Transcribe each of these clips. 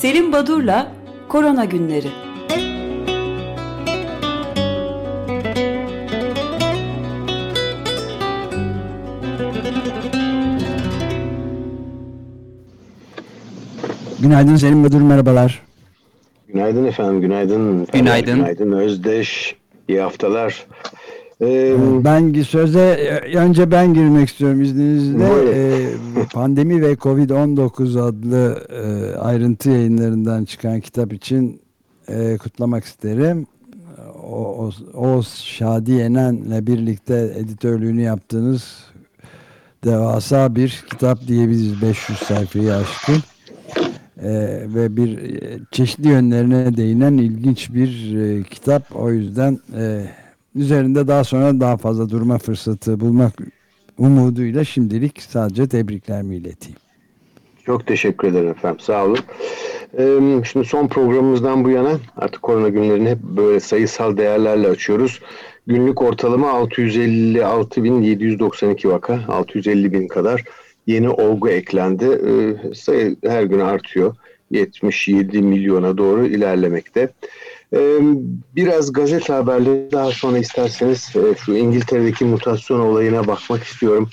Selim Badur'la Korona Günleri. Günaydın Selim Badur, merhabalar. Günaydın efendim, günaydın. Günaydın. Günaydın Özdeş, iyi haftalar. Ee, ben söze önce ben girmek istiyorum izninizle. Ee, Pandemi ve Covid-19 adlı e, ayrıntı yayınlarından çıkan kitap için e, kutlamak isterim. O, o, o Şadi Yenen'le birlikte editörlüğünü yaptığınız devasa bir kitap diyebiliriz. 500 sayfayı aşkın. Ee, ve bir e, çeşitli yönlerine değinen ilginç bir e, kitap. O yüzden e, üzerinde daha sonra daha fazla durma fırsatı bulmak umuduyla şimdilik sadece tebriklerimi ileteyim. Çok teşekkür ederim efendim. Sağ olun. Şimdi son programımızdan bu yana artık korona günlerini hep böyle sayısal değerlerle açıyoruz. Günlük ortalama 656.792 vaka, 650 bin kadar yeni olgu eklendi. Sayı her gün artıyor. 77 milyona doğru ilerlemekte. Ee, biraz gazete haberleri daha sonra isterseniz e, şu İngiltere'deki mutasyon olayına bakmak istiyorum.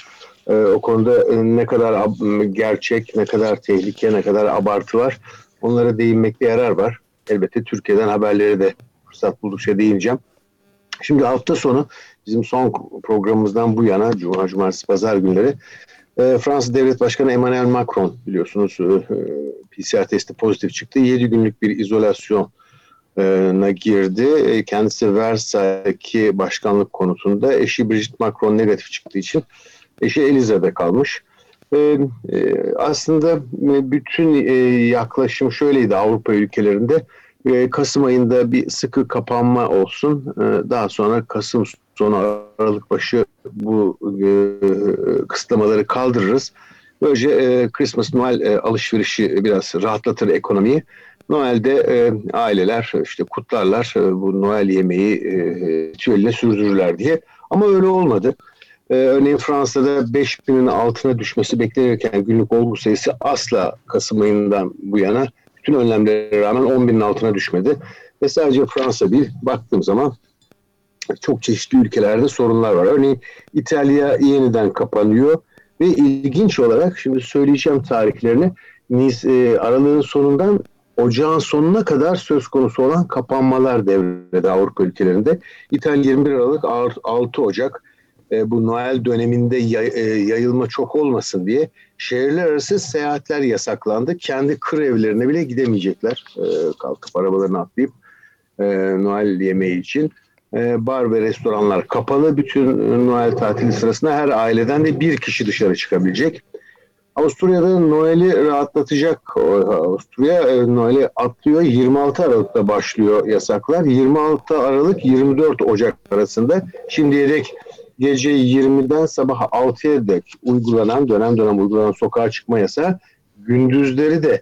Ee, o konuda e, ne kadar gerçek, ne kadar tehlike, ne kadar abartı var onlara değinmekte yarar var. Elbette Türkiye'den haberleri de fırsat buldukça değineceğim. Şimdi hafta sonu bizim son programımızdan bu yana Cuma, Cumartesi, Pazar günleri e, Fransa Devlet Başkanı Emmanuel Macron biliyorsunuz e, PCR testi pozitif çıktı. 7 günlük bir izolasyona girdi. E, kendisi Versailles'deki başkanlık konutunda eşi Brigitte Macron negatif çıktığı için eşi Elize'de kalmış. E, e, aslında bütün e, yaklaşım şöyleydi Avrupa ülkelerinde. Kasım ayında bir sıkı kapanma olsun. Daha sonra Kasım sonu Aralık başı bu kısıtlamaları kaldırırız. Böylece Christmas, Noel alışverişi biraz rahatlatır ekonomiyi. Noel'de e, aileler işte kutlarlar e, bu Noel yemeği e, ritüeline sürdürürler diye. Ama öyle olmadı. E, örneğin Fransa'da 5000'in altına düşmesi beklenirken günlük olgu sayısı asla Kasım ayından bu yana bütün önlemlere rağmen 10.000'in altına düşmedi. Ve sadece Fransa değil baktığım zaman çok çeşitli ülkelerde sorunlar var. Örneğin İtalya yeniden kapanıyor ve ilginç olarak şimdi söyleyeceğim tarihlerini Niz, e, aralığın sonundan ocağın sonuna kadar söz konusu olan kapanmalar devrede Avrupa ülkelerinde. İtalya 21 Aralık 6 Ocak e, bu Noel döneminde yay, e, yayılma çok olmasın diye şehirler arası seyahatler yasaklandı. Kendi kır evlerine bile gidemeyecekler. E, kalkıp arabalarını atlayıp e, Noel yemeği için. E, bar ve restoranlar kapalı. Bütün Noel tatili sırasında her aileden de bir kişi dışarı çıkabilecek. Avusturya'da Noel'i rahatlatacak. Avusturya e, Noel'i atlıyor. 26 Aralık'ta başlıyor yasaklar. 26 Aralık 24 Ocak arasında şimdiye dek gece 20'den sabah 6'ya dek uygulanan dönem dönem uygulanan sokağa çıkma yasağı gündüzleri de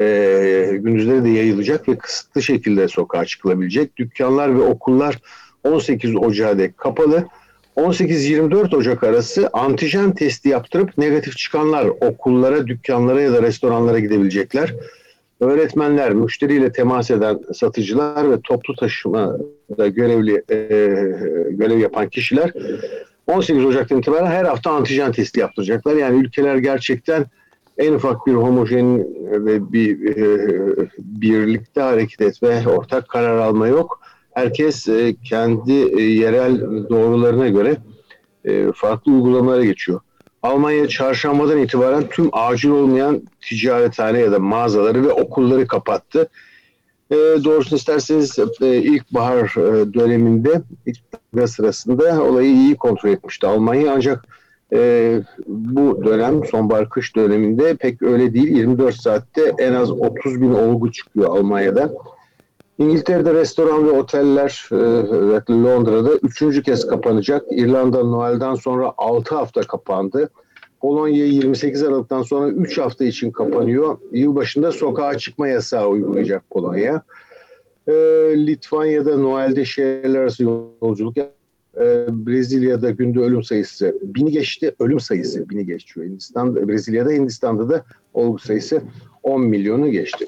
e, gündüzleri de yayılacak ve kısıtlı şekilde sokağa çıkılabilecek. Dükkanlar ve okullar 18 Ocak'a dek kapalı. 18-24 Ocak arası antijen testi yaptırıp negatif çıkanlar okullara, dükkanlara ya da restoranlara gidebilecekler. Öğretmenler, müşteriyle temas eden satıcılar ve toplu taşımada görevli e, görev yapan kişiler 18 Ocak'tan itibaren her hafta antijen testi yaptıracaklar. Yani ülkeler gerçekten en ufak bir homojen ve bir e, birlikte hareket etme, ortak karar alma yok herkes e, kendi e, yerel doğrularına göre e, farklı uygulamalara geçiyor. Almanya çarşambadan itibaren tüm acil olmayan ticarethane ya da mağazaları ve okulları kapattı. Doğrusunu isterseniz e, ilkbahar döneminde ilk sırasında olayı iyi kontrol etmişti Almanya ancak bu dönem sonbahar kış döneminde pek öyle değil 24 saatte en az 30 bin olgu çıkıyor Almanya'da. İngiltere'de restoran ve oteller özellikle Londra'da üçüncü kez kapanacak. İrlanda Noel'den sonra 6 hafta kapandı. Polonya 28 Aralık'tan sonra 3 hafta için kapanıyor. Yılbaşında sokağa çıkma yasağı uygulayacak Polonya. E, Litvanya'da Noel'de şehirler arası yolculuk e, Brezilya'da günde ölüm sayısı bini geçti. Ölüm sayısı bini geçiyor. Hindistan, Brezilya'da Hindistan'da da olgu sayısı 10 milyonu geçti.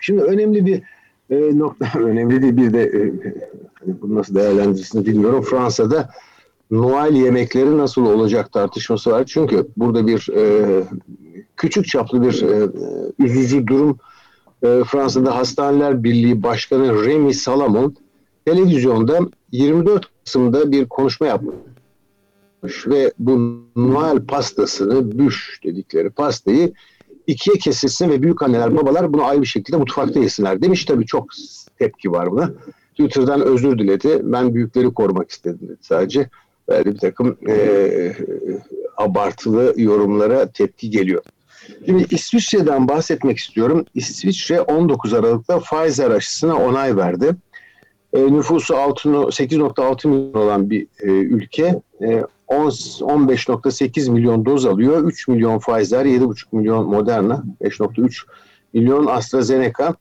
Şimdi önemli bir e, nokta, önemli değil bir de e, hani bunu nasıl değerlendirsiniz bilmiyorum. Fransa'da Noel yemekleri nasıl olacak tartışması var. Çünkü burada bir e, küçük çaplı bir e, üzücü durum. E, Fransa'da Hastaneler Birliği Başkanı Remy Salamon televizyonda 24 Kasım'da bir konuşma yapmış ve bu Noel pastasını, büş dedikleri pastayı ikiye kesilsin ve büyük anneler babalar bunu ayrı bir şekilde mutfakta yesinler demiş. Tabii çok tepki var buna. Twitter'dan özür diledi. Ben büyükleri korumak istedim dedi sadece. Böyle bir takım e, abartılı yorumlara tepki geliyor. Şimdi İsviçre'den bahsetmek istiyorum. İsviçre 19 Aralık'ta Pfizer aşısına onay verdi. E, nüfusu 8.6 milyon olan bir e, ülke e, 15.8 milyon doz alıyor. 3 milyon Pfizer, 7.5 milyon Moderna, 5.3 milyon AstraZeneca.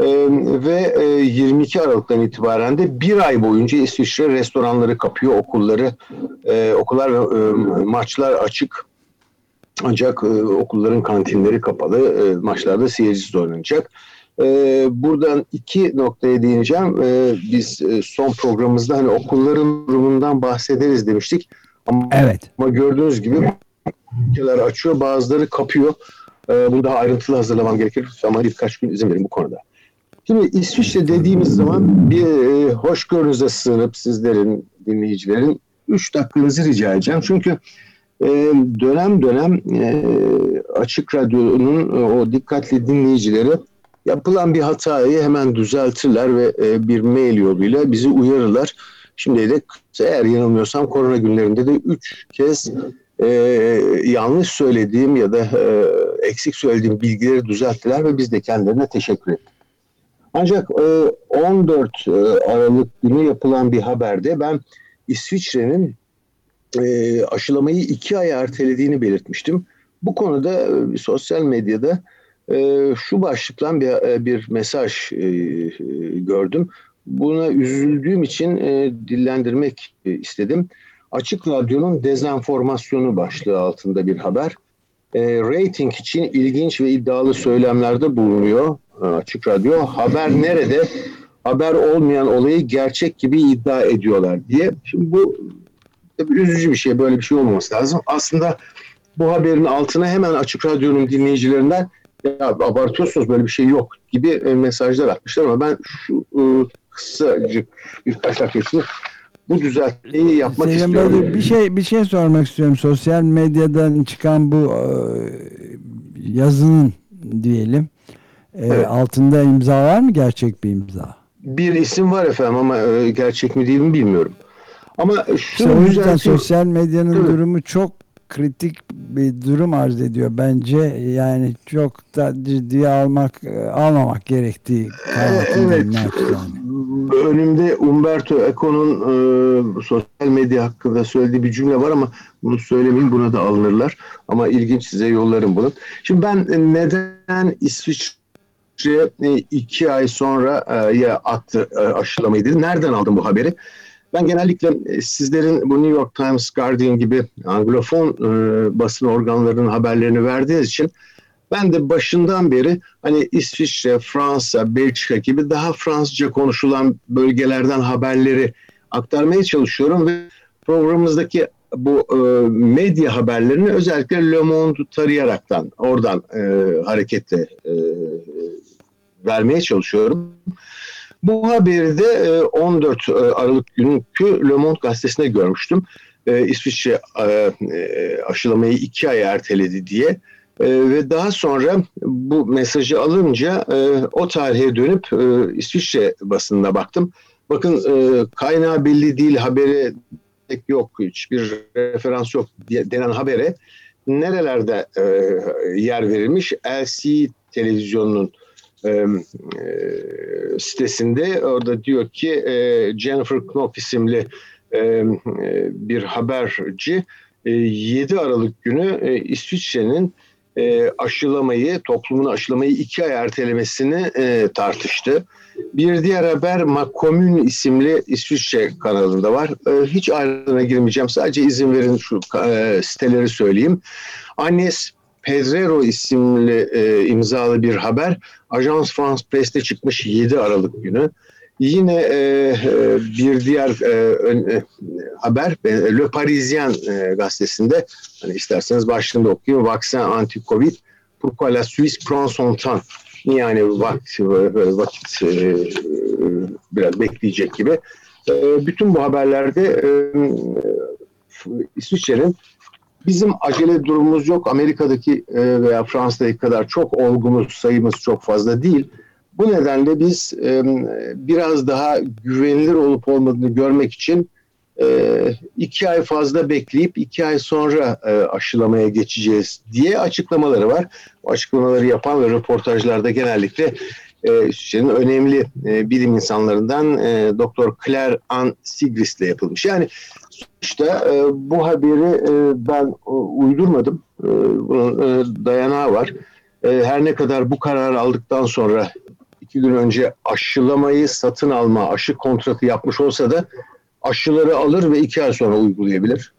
Ee, ve e, 22 Aralık'tan itibaren de bir ay boyunca İsviçre restoranları kapıyor, okulları, e, okullar ve e, maçlar açık. Ancak e, okulların kantinleri kapalı, e, maçlarda seyircisiz oynanacak. E, buradan iki noktaya değineceğim. E, biz e, son programımızda hani okulların durumundan bahsederiz demiştik. Ama, evet. ama gördüğünüz gibi ülkeler açıyor, bazıları kapıyor. E, bunu daha ayrıntılı hazırlamam gerekir ama birkaç gün izin verin bu konuda. Şimdi İsviçre dediğimiz zaman bir e, hoşgörünüze sığınıp sizlerin, dinleyicilerin 3 dakikanızı rica edeceğim. Çünkü e, dönem dönem e, Açık Radyo'nun e, o dikkatli dinleyicileri yapılan bir hatayı hemen düzeltirler ve e, bir mail yoluyla bizi uyarırlar. Şimdi de eğer yanılmıyorsam korona günlerinde de 3 kez e, yanlış söylediğim ya da e, eksik söylediğim bilgileri düzelttiler ve biz de kendilerine teşekkür ettik. Ancak 14 e, e, Aralık günü yapılan bir haberde ben İsviçre'nin e, aşılamayı iki ay ertelediğini belirtmiştim. Bu konuda sosyal medyada şu başlıkla bir, bir mesaj gördüm. Buna üzüldüğüm için dillendirmek istedim. Açık Radyo'nun dezenformasyonu başlığı altında bir haber. E, rating için ilginç ve iddialı söylemlerde bulunuyor Açık Radyo. Haber nerede? Haber olmayan olayı gerçek gibi iddia ediyorlar diye. Şimdi bu üzücü bir şey. Böyle bir şey olmaması lazım. Aslında bu haberin altına hemen Açık Radyo'nun dinleyicilerinden ya abartıyorsunuz böyle bir şey yok gibi e, mesajlar atmışlar ama ben şu e, kısacık birkaç dakika için bu düzeltmeyi yapmak Selim istiyorum. Böyle bir şey bir şey sormak istiyorum. Sosyal medyadan çıkan bu e, yazının diyelim e, evet. altında imza var mı gerçek bir imza? Bir isim var efendim ama e, gerçek mi değil mi bilmiyorum. Ama şu işte o yüzden sosyal medyanın evet. durumu çok kritik bir durum arz ediyor bence. Yani çok da ciddiye almak almamak gerektiği evet. önümde Umberto Eco'nun e, sosyal medya hakkında söylediği bir cümle var ama bunu söylemeyeyim buna da alınırlar. Ama ilginç size yollarım bunu. Şimdi ben neden İsviçre e, iki ay sonra e, ya attı e, aşılamayı dedi? Nereden aldım bu haberi ben genellikle e, sizlerin bu New York Times, Guardian gibi Anglofon e, basın organlarının haberlerini verdiğiniz için ben de başından beri hani İsviçre, Fransa, Belçika gibi daha Fransızca konuşulan bölgelerden haberleri aktarmaya çalışıyorum ve programımızdaki bu e, medya haberlerini özellikle Le Monde tarayaraktan oradan e, hareketle e, vermeye çalışıyorum. Bu haberi de 14 e, e, Aralık günkü Le Monde gazetesinde görmüştüm. E, İsviçre aşılamayı iki ay erteledi diye. Ve daha sonra bu mesajı alınca o tarihe dönüp İsviçre basınına baktım. Bakın kaynağı belli değil, haberi yok, hiçbir referans yok denen habere nerelerde yer verilmiş? LC televizyonunun e, sitesinde orada diyor ki e, Jennifer Knopf isimli e, bir haberci e, 7 Aralık günü e, İsviçre'nin e, aşılamayı, toplumun aşılamayı iki ay ertelemesini e, tartıştı. Bir diğer haber Makomün isimli İsviçre kanalında var. E, hiç ayrına girmeyeceğim. Sadece izin verin şu e, siteleri söyleyeyim. Agnes Pedrero isimli e, imzalı bir haber Ajans France Press'te çıkmış 7 Aralık günü. Yine e, e, bir diğer e, e, haber Le Parisien e, gazetesinde hani isterseniz başlığında okuyayım. Vaksin anti-covid pourquoi la Suisse prend son temps yani vakit, vakit e, biraz bekleyecek gibi. E, bütün bu haberlerde e, İsviçre'nin bizim acele durumumuz yok. Amerika'daki e, veya Fransa'daki kadar çok olgumuz, sayımız çok fazla değil. Bu nedenle biz e, biraz daha güvenilir olup olmadığını görmek için e, iki ay fazla bekleyip iki ay sonra aşılamaya geçeceğiz diye açıklamaları var. Açıklamaları yapan ve röportajlarda genellikle Türkçenin önemli bilim insanlarından Doktor Claire Ann Sigris ile yapılmış. Yani işte e, bu haberi e, ben e, uydurmadım. E, e, dayanağı var. E, her ne kadar bu kararı aldıktan sonra iki gün önce aşılamayı satın alma, aşı kontratı yapmış olsa da aşıları alır ve iki ay sonra uygulayabilir.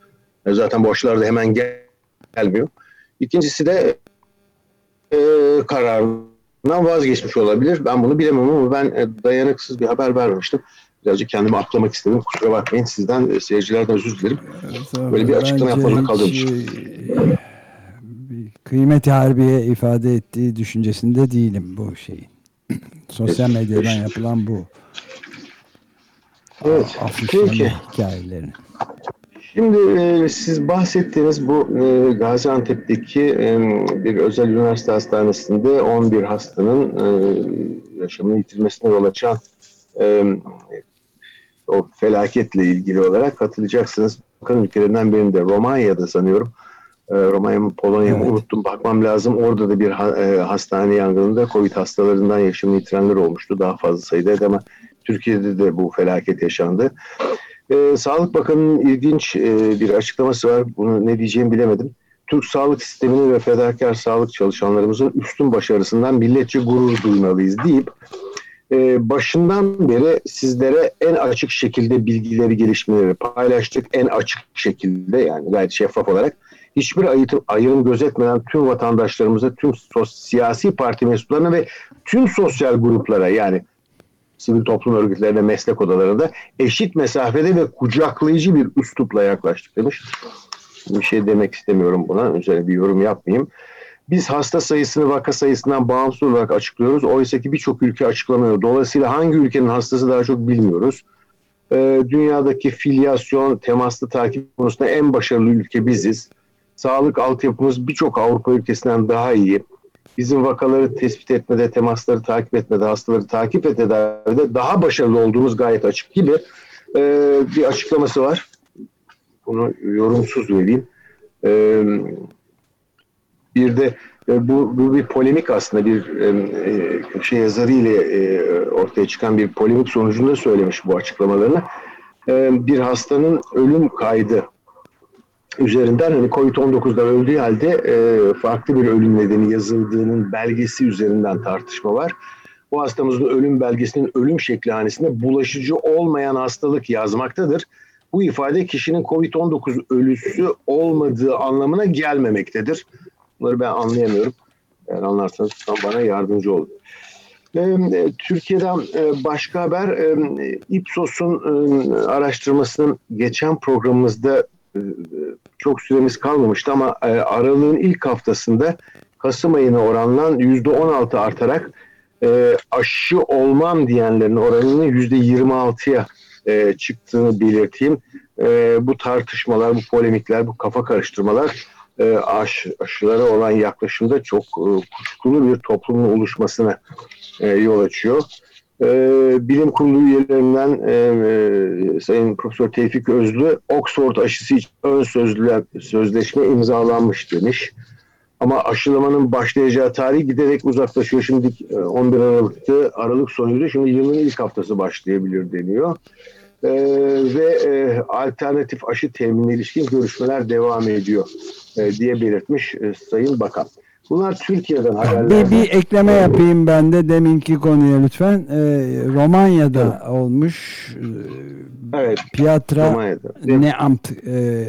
E, zaten bu aşılar da hemen gel gelmiyor. İkincisi de e, kararından vazgeçmiş olabilir. Ben bunu bilemem ama ben e, dayanıksız bir haber vermemiştim. Birazcık kendimi aklamak istedim. Kusura bakmayın sizden, e, seyircilerden özür dilerim. Evet, Böyle bir açıklama yapmadan kaldığım için. Kıymeti harbiye ifade ettiği düşüncesinde değilim bu şeyin. Sosyal medyadan yapılan bu. Evet. Peki. hikayelerini. Şimdi e, siz bahsettiğiniz bu e, Gaziantep'teki e, bir özel üniversite hastanesinde 11 hastanın e, yaşamını yitirmesine yol açan e, o felaketle ilgili olarak katılacaksınız. Bakın ülkelerinden birinde Romanya'da sanıyorum. E, Romanya mı Polonya mı evet. unuttum bakmam lazım. Orada da bir ha, e, hastane yangınında Covid hastalarından yaşamını yitirenler olmuştu. Daha fazla sayıda ama Türkiye'de de bu felaket yaşandı. Ee, Sağlık Bakanı'nın ilginç e, bir açıklaması var. Bunu ne diyeceğimi bilemedim. Türk sağlık sistemini ve fedakar sağlık çalışanlarımızın üstün başarısından milletçe gurur duymalıyız deyip e, başından beri sizlere en açık şekilde bilgileri, gelişmeleri paylaştık. En açık şekilde yani gayet şeffaf olarak hiçbir ayrım, ayrım gözetmeden tüm vatandaşlarımıza, tüm siyasi parti mensuplarına ve tüm sosyal gruplara yani sivil toplum örgütlerine, meslek odalarında eşit mesafede ve kucaklayıcı bir üslupla yaklaştık demiş. Bir şey demek istemiyorum buna. Üzerine bir yorum yapmayayım. Biz hasta sayısını vaka sayısından bağımsız olarak açıklıyoruz. Oysa ki birçok ülke açıklamıyor. Dolayısıyla hangi ülkenin hastası daha çok bilmiyoruz. Ee, dünyadaki filyasyon, temaslı takip konusunda en başarılı ülke biziz. Sağlık altyapımız birçok Avrupa ülkesinden daha iyi bizim vakaları tespit etmede, temasları takip etmede, hastaları takip ve tedavide daha başarılı olduğumuz gayet açık gibi e, bir açıklaması var. Bunu yorumsuz vereyim. E, bir de e, bu, bu bir polemik aslında bir e, e şey yazarı ile ortaya çıkan bir polemik sonucunda söylemiş bu açıklamalarını. Bir hastanın ölüm kaydı üzerinden hani Covid-19'da öldüğü halde farklı bir ölüm nedeni yazıldığının belgesi üzerinden tartışma var. Bu hastamızın ölüm belgesinin ölüm şekli hanesinde bulaşıcı olmayan hastalık yazmaktadır. Bu ifade kişinin Covid-19 ölüsü olmadığı anlamına gelmemektedir. Bunları ben anlayamıyorum. Eğer anlarsanız bana yardımcı olun. Türkiye'den başka haber Ipsos'un araştırmasının geçen programımızda çok süremiz kalmamıştı ama aralığın ilk haftasında Kasım ayına oranlan %16 artarak aşı olmam diyenlerin oranının %26'ya e, çıktığını belirteyim. Bu tartışmalar, bu polemikler, bu kafa karıştırmalar e, aş, aşılara olan yaklaşımda çok e, kuşkulu bir toplumun oluşmasına e, yol açıyor. E, bilim kurulu üyelerinden e, e, Sayın Profesör Tevfik Özlü Oxford aşısı için ön sözlü, sözleşme imzalanmış demiş. Ama aşılamanın başlayacağı tarih giderek uzaklaşıyor. Şimdi 11 e, Aralık'ta Aralık sonuydu. Şimdi yılın ilk haftası başlayabilir deniyor. Ee, ve e, alternatif aşı teminine ilişkin görüşmeler devam ediyor e, diye belirtmiş e, Sayın Bakan. Bunlar Türkiye'den haberler. Bir, bir ekleme yapayım ben de deminki konuya lütfen. Ee, Romanya'da evet. olmuş. E, evet. Piatra Neamt e,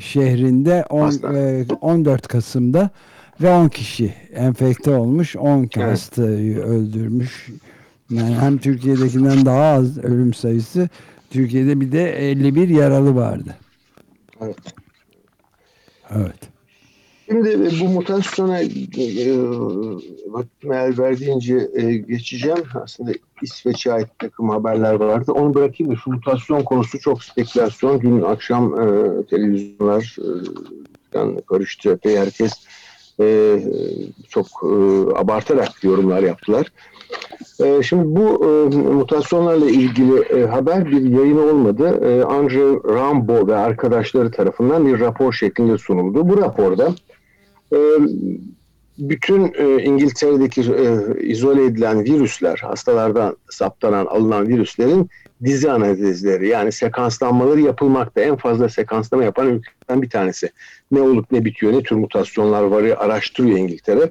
şehrinde on, e, 14 Kasım'da ve 10 kişi enfekte olmuş 10 evet. hastayı öldürmüş. Yani hem Türkiye'dekinden daha az ölüm sayısı Türkiye'de bir de 51 yaralı vardı. Evet. Evet. Şimdi e, bu mutasyona e, vaktime el verdiğince e, geçeceğim. Aslında İsveç'e ait takım haberler vardı. Onu bırakayım da şu mutasyon konusu çok spekülasyon. Dün akşam e, televizyonlar e, karıştı. Epey herkes e, çok e, abartarak yorumlar yaptılar. E, şimdi bu e, mutasyonlarla ilgili e, haber bir yayın olmadı. E, Andrew Rambo ve arkadaşları tarafından bir rapor şeklinde sunuldu. Bu raporda e, bütün e, İngiltere'deki e, izole edilen virüsler, hastalardan saptanan alınan virüslerin dizi analizleri yani sekanslanmaları yapılmakta. En fazla sekanslama yapan ülkeden bir tanesi. Ne olup ne bitiyor, ne tür mutasyonlar var araştırıyor İngiltere.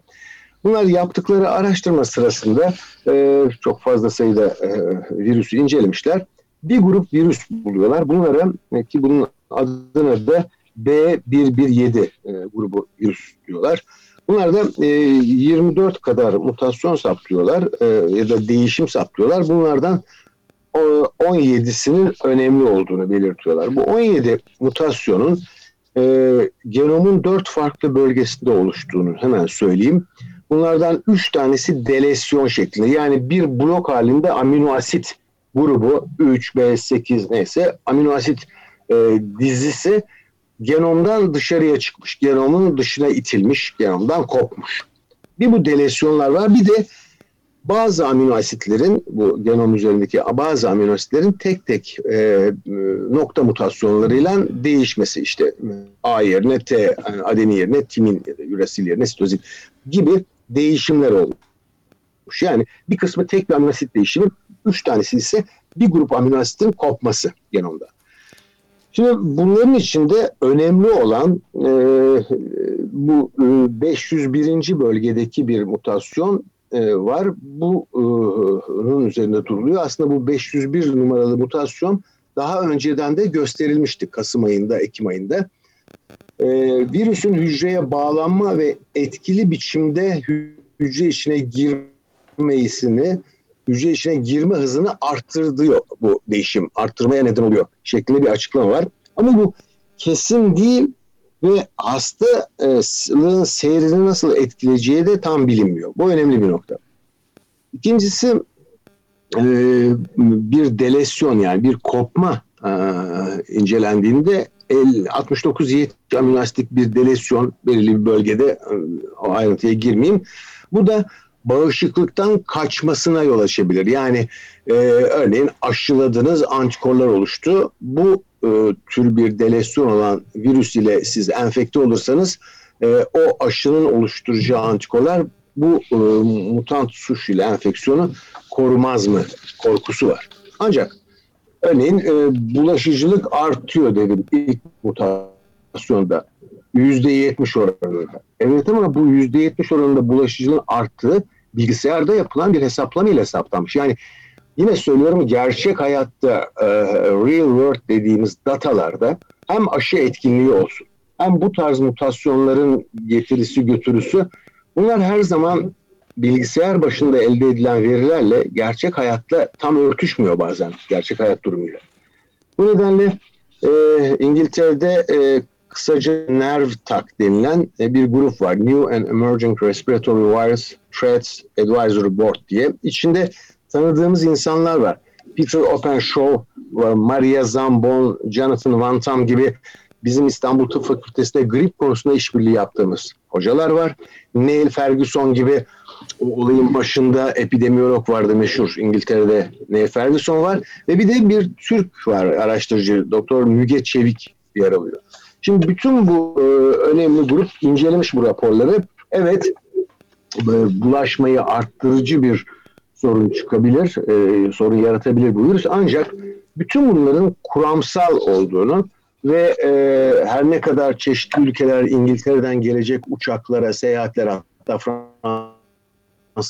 Bunlar yaptıkları araştırma sırasında e, çok fazla sayıda e, virüsü incelemişler. Bir grup virüs buluyorlar. Bunlara e, ki bunun adına da B117 e, grubu virüs diyorlar. Bunlar da e, 24 kadar mutasyon saplıyorlar e, ya da değişim saplıyorlar. Bunlardan 17'sinin önemli olduğunu belirtiyorlar. Bu 17 mutasyonun e, genomun 4 farklı bölgesinde oluştuğunu hemen söyleyeyim. Bunlardan 3 tanesi delesyon şeklinde yani bir blok halinde amino asit grubu 3, 5, 8 neyse amino asit e, dizisi genomdan dışarıya çıkmış. Genomun dışına itilmiş, genomdan kopmuş. Bir bu delesyonlar var bir de bazı amino asitlerin bu genom üzerindeki bazı amino asitlerin tek tek e, nokta mutasyonlarıyla değişmesi işte A yerine T, adenin yerine timin ya da yerine sitozin gibi değişimler olmuş. Yani bir kısmı tek bir amino asit değişimi, üç tanesi ise bir grup amino asitin kopması genomda. Şimdi bunların içinde önemli olan e, bu e, 501. bölgedeki bir mutasyon e, var. Bunun e, üzerinde duruluyor. Aslında bu 501 numaralı mutasyon daha önceden de gösterilmişti Kasım ayında, Ekim ayında. E, virüsün hücreye bağlanma ve etkili biçimde hücre içine girmeyisini, hücre içine girme hızını arttırıyor bu değişim. Arttırmaya neden oluyor şeklinde bir açıklama var. Ama bu kesin değil ve hastalığın seyrini nasıl etkileyeceği de tam bilinmiyor. Bu önemli bir nokta. İkincisi e, bir delesyon yani bir kopma e, incelendiğinde 69-70 amino bir delesyon belirli bir bölgede e, o ayrıntıya girmeyeyim. Bu da bağışıklıktan kaçmasına yol açabilir. Yani e, örneğin aşıladığınız antikorlar oluştu. Bu e, tür bir delesyon olan virüs ile siz enfekte olursanız e, o aşının oluşturacağı antikorlar bu e, mutant suş ile enfeksiyonu korumaz mı korkusu var. Ancak örneğin e, bulaşıcılık artıyor dedim ilk mutasyonda. Yüzde yetmiş oranında. Evet ama bu yüzde yetmiş oranında bulaşıcılığın arttığı bilgisayarda yapılan bir hesaplama ile hesaplanmış. Yani yine söylüyorum gerçek hayatta e, real world dediğimiz datalarda hem aşı etkinliği olsun hem bu tarz mutasyonların getirisi götürüsü bunlar her zaman bilgisayar başında elde edilen verilerle gerçek hayatla tam örtüşmüyor bazen gerçek hayat durumuyla. Bu nedenle e, İngiltere'de e, kısaca NERVTAC denilen e, bir grup var. New and Emerging Respiratory Virus Threats Advisory Board diye. İçinde tanıdığımız insanlar var. Peter Openshaw, Maria Zambon, Jonathan Van Tam gibi bizim İstanbul Tıp Fakültesi'nde grip konusunda işbirliği yaptığımız hocalar var. Neil Ferguson gibi olayın başında epidemiyolog vardı meşhur İngiltere'de Neil Ferguson var ve bir de bir Türk var araştırıcı Doktor Müge Çevik yer alıyor. Şimdi bütün bu e, önemli grup incelemiş bu raporları. Evet e, bulaşmayı arttırıcı bir sorun çıkabilir, e, sorun yaratabilir bu virüs. Ancak bütün bunların kuramsal olduğunu ve e, her ne kadar çeşitli ülkeler İngiltere'den gelecek uçaklara, seyahatlere hatta Fransa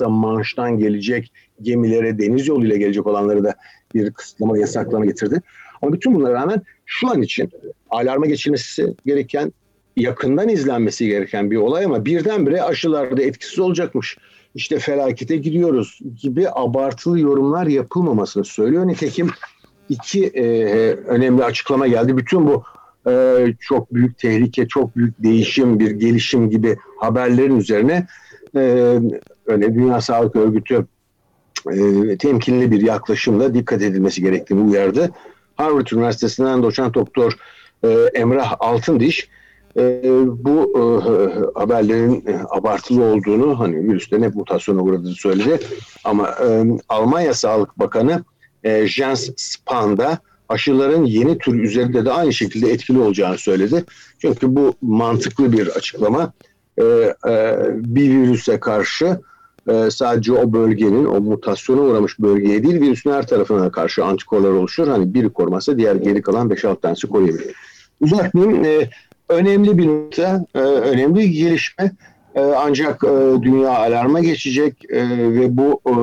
Manş'tan gelecek gemilere, deniz yoluyla gelecek olanları da bir kısıtlama, yasaklama getirdi. Ama bütün bunlara rağmen şu an için alarma geçilmesi gereken yakından izlenmesi gereken bir olay ama birdenbire aşılarda etkisiz olacakmış. İşte felakete gidiyoruz gibi abartılı yorumlar yapılmamasını söylüyor. Nitekim iki e, önemli açıklama geldi. Bütün bu e, çok büyük tehlike, çok büyük değişim, bir gelişim gibi haberlerin üzerine e, öyle Dünya Sağlık Örgütü e, temkinli bir yaklaşımla dikkat edilmesi gerektiğini uyardı. Harvard Üniversitesi'nden doçent doktor e, Emrah Altındiş e, bu e, haberlerin abartılı olduğunu hani virüsten hep mutasyona uğradığını söyledi. Ama e, Almanya Sağlık Bakanı e, Jens Spahn da aşıların yeni tür üzerinde de aynı şekilde etkili olacağını söyledi. Çünkü bu mantıklı bir açıklama. E, e, bir virüse karşı e, sadece o bölgenin, o mutasyona uğramış bölgeye değil, virüsün her tarafına karşı antikorlar oluşur. Hani biri korumazsa diğer geri kalan 5-6 tanesi koruyabilir. Uzatmayayım. E, önemli bir nokta, e, önemli bir gelişme. E, ancak e, dünya alarma geçecek e, ve bu e,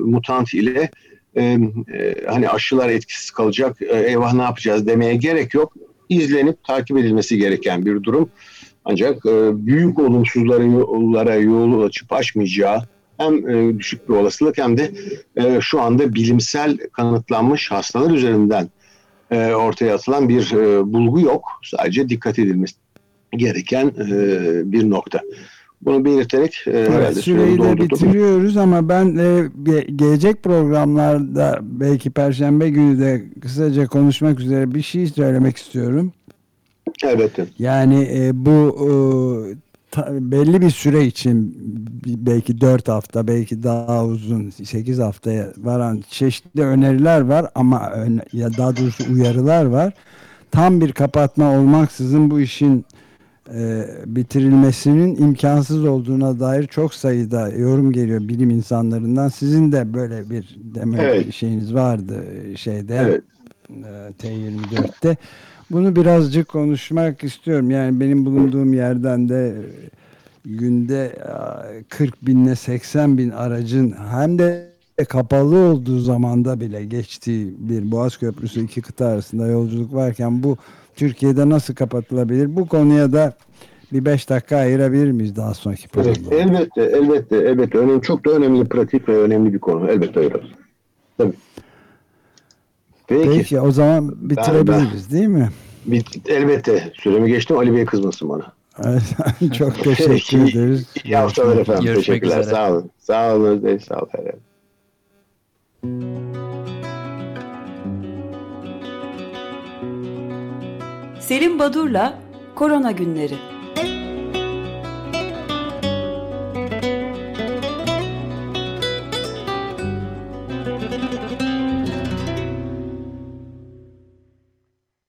mutant ile e, e, hani aşılar etkisiz kalacak, e, eyvah ne yapacağız demeye gerek yok. İzlenip takip edilmesi gereken bir durum. Ancak e, büyük olumsuzlara yol açıp açmayacağı hem e, düşük bir olasılık hem de e, şu anda bilimsel kanıtlanmış hastalar üzerinden e, ortaya atılan bir e, bulgu yok. Sadece dikkat edilmesi gereken e, bir nokta. Bunu belirterek e, evet, süreyi de bitiriyoruz ama ben e, gelecek programlarda belki Perşembe günü de kısaca konuşmak üzere bir şey söylemek istiyorum. Elbette. Yani e, bu e, ta, belli bir süre için belki 4 hafta belki daha uzun 8 haftaya varan çeşitli öneriler var ama ya daha doğrusu uyarılar var. Tam bir kapatma olmaksızın bu işin e, bitirilmesinin imkansız olduğuna dair çok sayıda yorum geliyor bilim insanlarından. Sizin de böyle bir demek evet. şeyiniz vardı şeyde evet. e, T24'te. Bunu birazcık konuşmak istiyorum. Yani benim bulunduğum yerden de e, günde 40 binle 80 bin aracın hem de kapalı olduğu zamanda bile geçtiği bir Boğaz Köprüsü iki kıta arasında yolculuk varken bu Türkiye'de nasıl kapatılabilir? Bu konuya da bir beş dakika ayırabilir miyiz daha sonraki programda? Evet, elbette, elbette, elbette. Önemli, çok da önemli, pratik ve önemli bir konu. Elbette ayırırız. Tabii. Peki. Peki o zaman bitirebiliriz ben, ben, değil mi? Bit, elbette. Süremi geçtim. Ali Bey kızmasın bana. Çok teşekkür ederiz. İyi haftalar efendim. Görüşmek Teşekkürler. Üzere. Sağ olun. Sağ olun Özdeş. Sağ olun. Selim Badur'la Korona Günleri